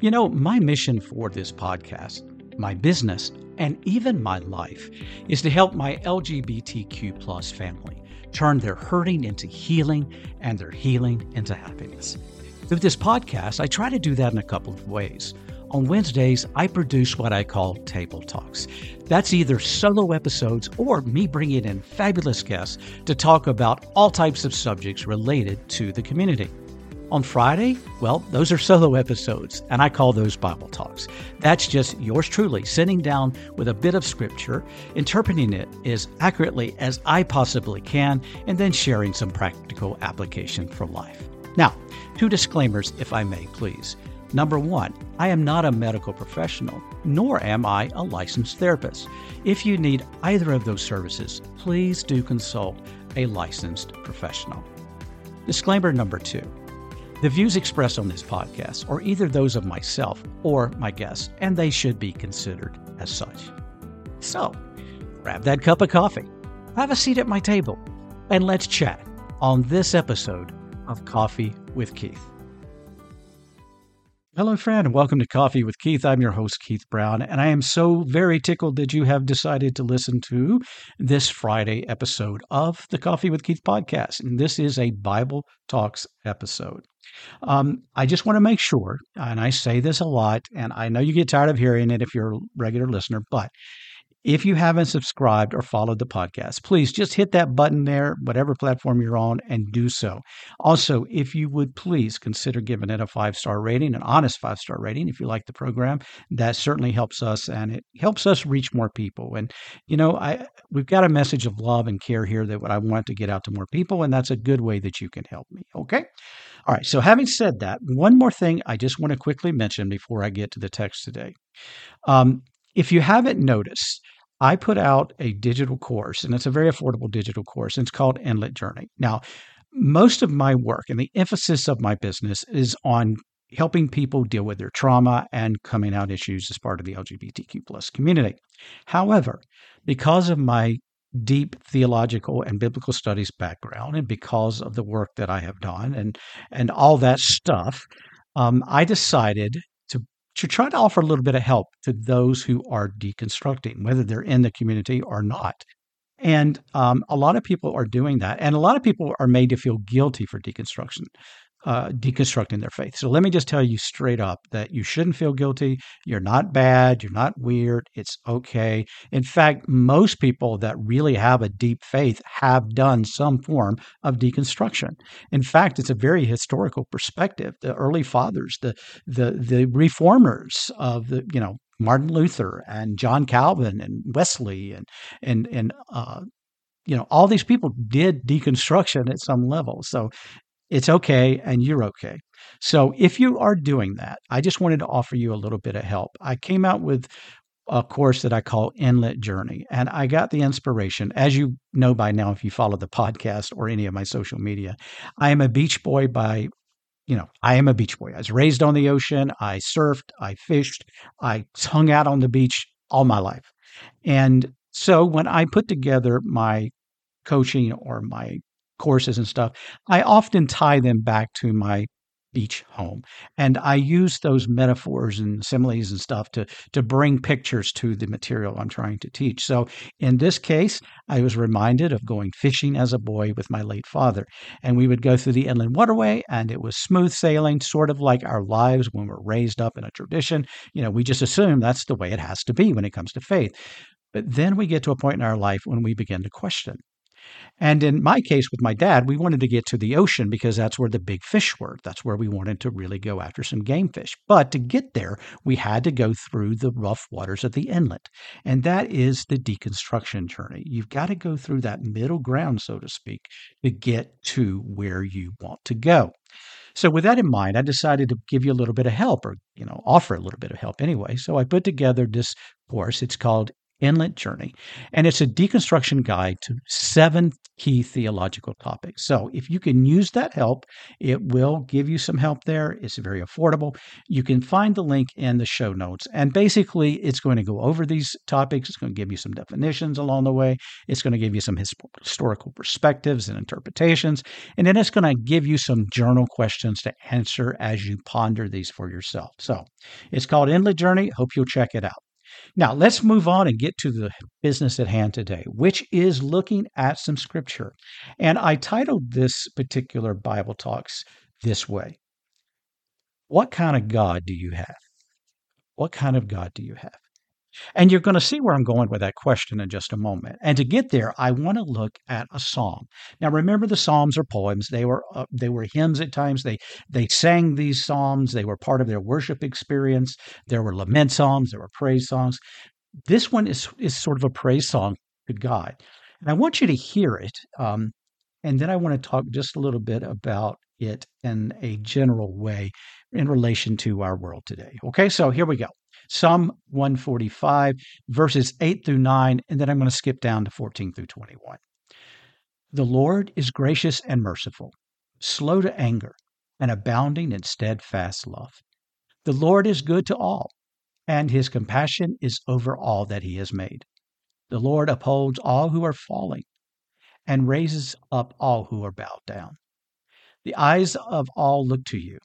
You know, my mission for this podcast, my business, and even my life is to help my LGBTQ plus family turn their hurting into healing and their healing into happiness. Through this podcast, I try to do that in a couple of ways. On Wednesdays, I produce what I call Table Talks. That's either solo episodes or me bringing in fabulous guests to talk about all types of subjects related to the community. On Friday, well, those are solo episodes, and I call those Bible Talks. That's just yours truly sitting down with a bit of scripture, interpreting it as accurately as I possibly can, and then sharing some practical application for life. Now, two disclaimers, if I may, please. Number one, I am not a medical professional, nor am I a licensed therapist. If you need either of those services, please do consult a licensed professional. Disclaimer number two the views expressed on this podcast are either those of myself or my guests, and they should be considered as such. So, grab that cup of coffee, have a seat at my table, and let's chat on this episode of Coffee with Keith. Hello, friend, and welcome to Coffee with Keith. I'm your host, Keith Brown, and I am so very tickled that you have decided to listen to this Friday episode of the Coffee with Keith podcast. And this is a Bible Talks episode. Um, I just want to make sure, and I say this a lot, and I know you get tired of hearing it if you're a regular listener, but if you haven't subscribed or followed the podcast, please just hit that button there, whatever platform you're on, and do so. Also, if you would please consider giving it a five star rating, an honest five star rating, if you like the program, that certainly helps us and it helps us reach more people. And, you know, I we've got a message of love and care here that I want to get out to more people, and that's a good way that you can help me. Okay. All right. So, having said that, one more thing I just want to quickly mention before I get to the text today. Um, if you haven't noticed, I put out a digital course, and it's a very affordable digital course, and it's called Inlet Journey. Now, most of my work and the emphasis of my business is on helping people deal with their trauma and coming out issues as part of the LGBTQ plus community. However, because of my deep theological and biblical studies background and because of the work that I have done and and all that stuff, um, I decided to try to offer a little bit of help to those who are deconstructing, whether they're in the community or not. And um, a lot of people are doing that. And a lot of people are made to feel guilty for deconstruction uh, deconstructing their faith. So let me just tell you straight up that you shouldn't feel guilty. You're not bad. You're not weird. It's okay. In fact, most people that really have a deep faith have done some form of deconstruction. In fact, it's a very historical perspective. The early fathers, the the the reformers of the you know Martin Luther and John Calvin and Wesley and and and uh, you know all these people did deconstruction at some level so it's okay and you're okay. So if you are doing that, I just wanted to offer you a little bit of help. I came out with a course that I call Inlet Journey. And I got the inspiration, as you know by now, if you follow the podcast or any of my social media. I am a beach boy by, you know, I am a beach boy. I was raised on the ocean. I surfed, I fished, I hung out on the beach all my life. And so when I put together my coaching or my courses and stuff, I often tie them back to my beach home. And I use those metaphors and similes and stuff to to bring pictures to the material I'm trying to teach. So in this case, I was reminded of going fishing as a boy with my late father. And we would go through the inland waterway and it was smooth sailing, sort of like our lives when we're raised up in a tradition. You know, we just assume that's the way it has to be when it comes to faith. But then we get to a point in our life when we begin to question. And in my case with my dad, we wanted to get to the ocean because that's where the big fish were. That's where we wanted to really go after some game fish. But to get there, we had to go through the rough waters of the inlet. And that is the deconstruction journey. You've got to go through that middle ground, so to speak, to get to where you want to go. So with that in mind, I decided to give you a little bit of help or, you know, offer a little bit of help anyway. So I put together this course. It's called Inlet Journey. And it's a deconstruction guide to seven key theological topics. So if you can use that help, it will give you some help there. It's very affordable. You can find the link in the show notes. And basically, it's going to go over these topics. It's going to give you some definitions along the way. It's going to give you some historical perspectives and interpretations. And then it's going to give you some journal questions to answer as you ponder these for yourself. So it's called Inlet Journey. Hope you'll check it out. Now, let's move on and get to the business at hand today, which is looking at some scripture. And I titled this particular Bible Talks this way What kind of God do you have? What kind of God do you have? And you're going to see where I'm going with that question in just a moment. And to get there, I want to look at a psalm. Now, remember, the psalms are poems. They were uh, they were hymns at times. They they sang these psalms. They were part of their worship experience. There were lament psalms. There were praise songs. This one is is sort of a praise song to God, and I want you to hear it. Um, and then I want to talk just a little bit about it in a general way in relation to our world today. Okay, so here we go. Psalm 145, verses 8 through 9, and then I'm going to skip down to 14 through 21. The Lord is gracious and merciful, slow to anger, and abounding in steadfast love. The Lord is good to all, and his compassion is over all that he has made. The Lord upholds all who are falling, and raises up all who are bowed down. The eyes of all look to you,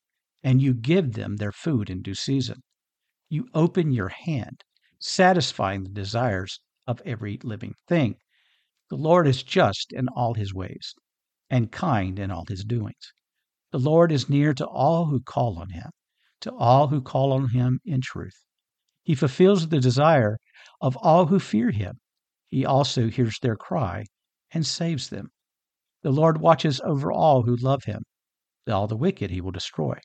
and you give them their food in due season. You open your hand, satisfying the desires of every living thing. The Lord is just in all his ways and kind in all his doings. The Lord is near to all who call on him, to all who call on him in truth. He fulfills the desire of all who fear him. He also hears their cry and saves them. The Lord watches over all who love him. All the wicked he will destroy.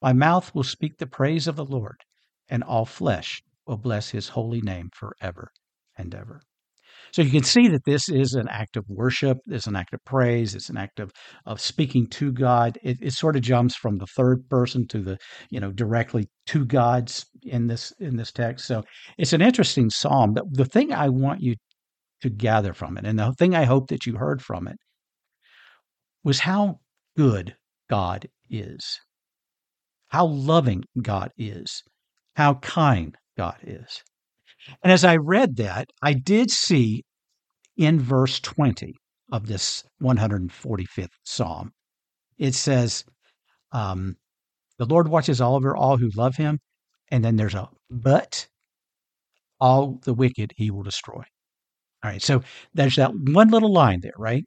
My mouth will speak the praise of the Lord and all flesh will bless his holy name forever and ever. So you can see that this is an act of worship, it's an act of praise, it's an act of, of speaking to God. It, it sort of jumps from the third person to the, you know, directly to God's in this in this text. So it's an interesting psalm. But the thing I want you to gather from it, and the thing I hope that you heard from it, was how good God is, how loving God is, how kind God is. And as I read that, I did see in verse 20 of this 145th Psalm, it says, um, The Lord watches all over all who love him. And then there's a but all the wicked he will destroy. All right. So there's that one little line there, right?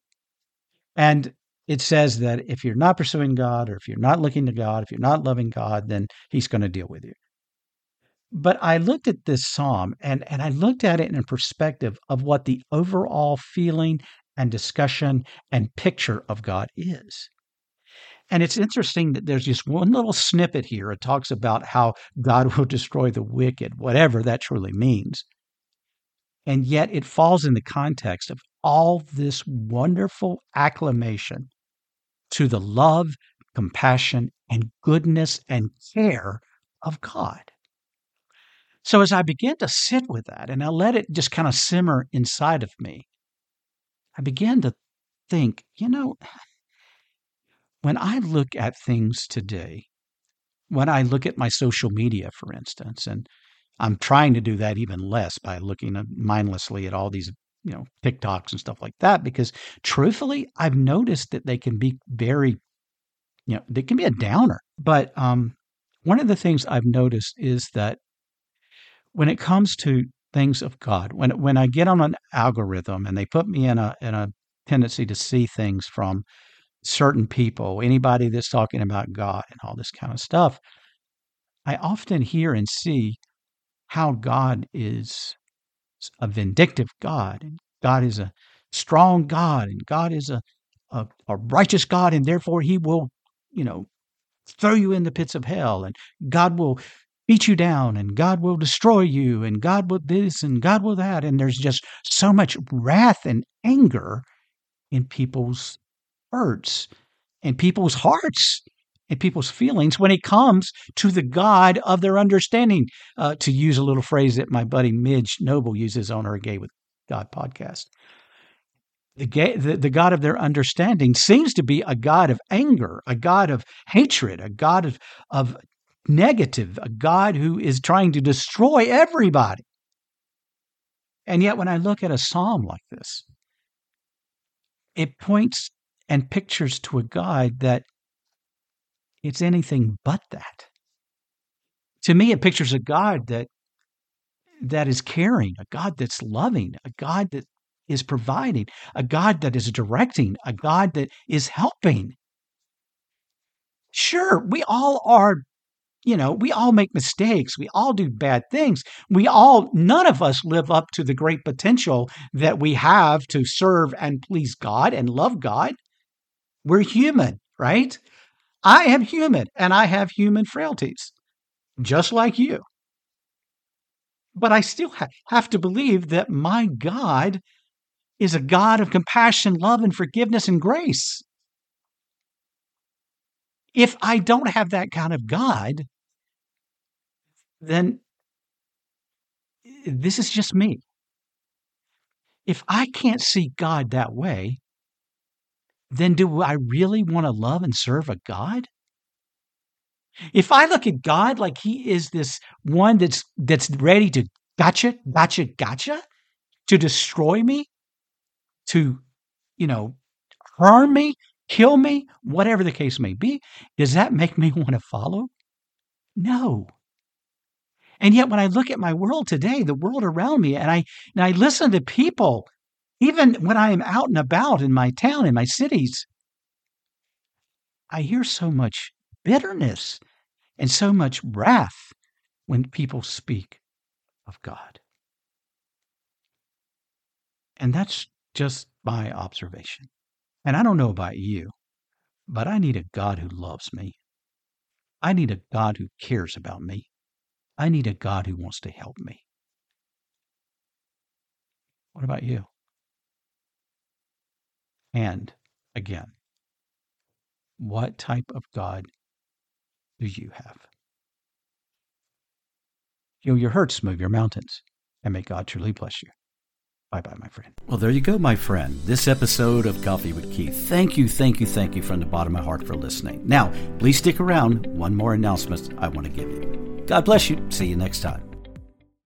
And it says that if you're not pursuing God or if you're not looking to God, if you're not loving God, then he's going to deal with you. But I looked at this psalm and, and I looked at it in perspective of what the overall feeling and discussion and picture of God is. And it's interesting that there's just one little snippet here. It talks about how God will destroy the wicked, whatever that truly means. And yet it falls in the context of all this wonderful acclamation to the love, compassion, and goodness and care of God. So as I began to sit with that and I let it just kind of simmer inside of me, I began to think, you know, when I look at things today, when I look at my social media, for instance, and I'm trying to do that even less by looking mindlessly at all these, you know, TikToks and stuff like that, because truthfully, I've noticed that they can be very, you know, they can be a downer. But um, one of the things I've noticed is that when it comes to things of God, when when I get on an algorithm and they put me in a in a tendency to see things from certain people, anybody that's talking about God and all this kind of stuff, I often hear and see how God is a vindictive God and God is a strong God and God is a, a, a righteous God and therefore he will, you know, throw you in the pits of hell and God will beat you down and God will destroy you and God will this and God will that. And there's just so much wrath and anger in people's hearts and people's hearts and people's feelings when it comes to the God of their understanding. Uh, to use a little phrase that my buddy Midge Noble uses on our Gay with God podcast. The, gay, the, the God of their understanding seems to be a God of anger, a God of hatred, a God of, of negative, a God who is trying to destroy everybody. And yet, when I look at a psalm like this, it points and pictures to a God that it's anything but that. To me, it pictures a God that that is caring, a God that's loving, a God that is providing, a God that is directing, a God that is helping. Sure, we all are, you know, we all make mistakes. We all do bad things. We all, none of us live up to the great potential that we have to serve and please God and love God. We're human, right? I am human and I have human frailties, just like you. But I still ha- have to believe that my God is a God of compassion, love, and forgiveness and grace. If I don't have that kind of God, then this is just me. If I can't see God that way, then do I really want to love and serve a God? If I look at God like he is this one that's that's ready to gotcha, gotcha, gotcha, to destroy me, to, you know, harm me, kill me, whatever the case may be, does that make me want to follow? No. And yet when I look at my world today, the world around me, and I and I listen to people even when I am out and about in my town, in my cities, I hear so much bitterness and so much wrath when people speak of God. And that's just my observation. And I don't know about you, but I need a God who loves me. I need a God who cares about me. I need a God who wants to help me. What about you? And again, what type of God do you have? Heal your hurts, move your mountains, and may God truly bless you. Bye bye, my friend. Well, there you go, my friend. This episode of Coffee with Keith. Thank you, thank you, thank you from the bottom of my heart for listening. Now, please stick around. One more announcement I want to give you. God bless you. See you next time.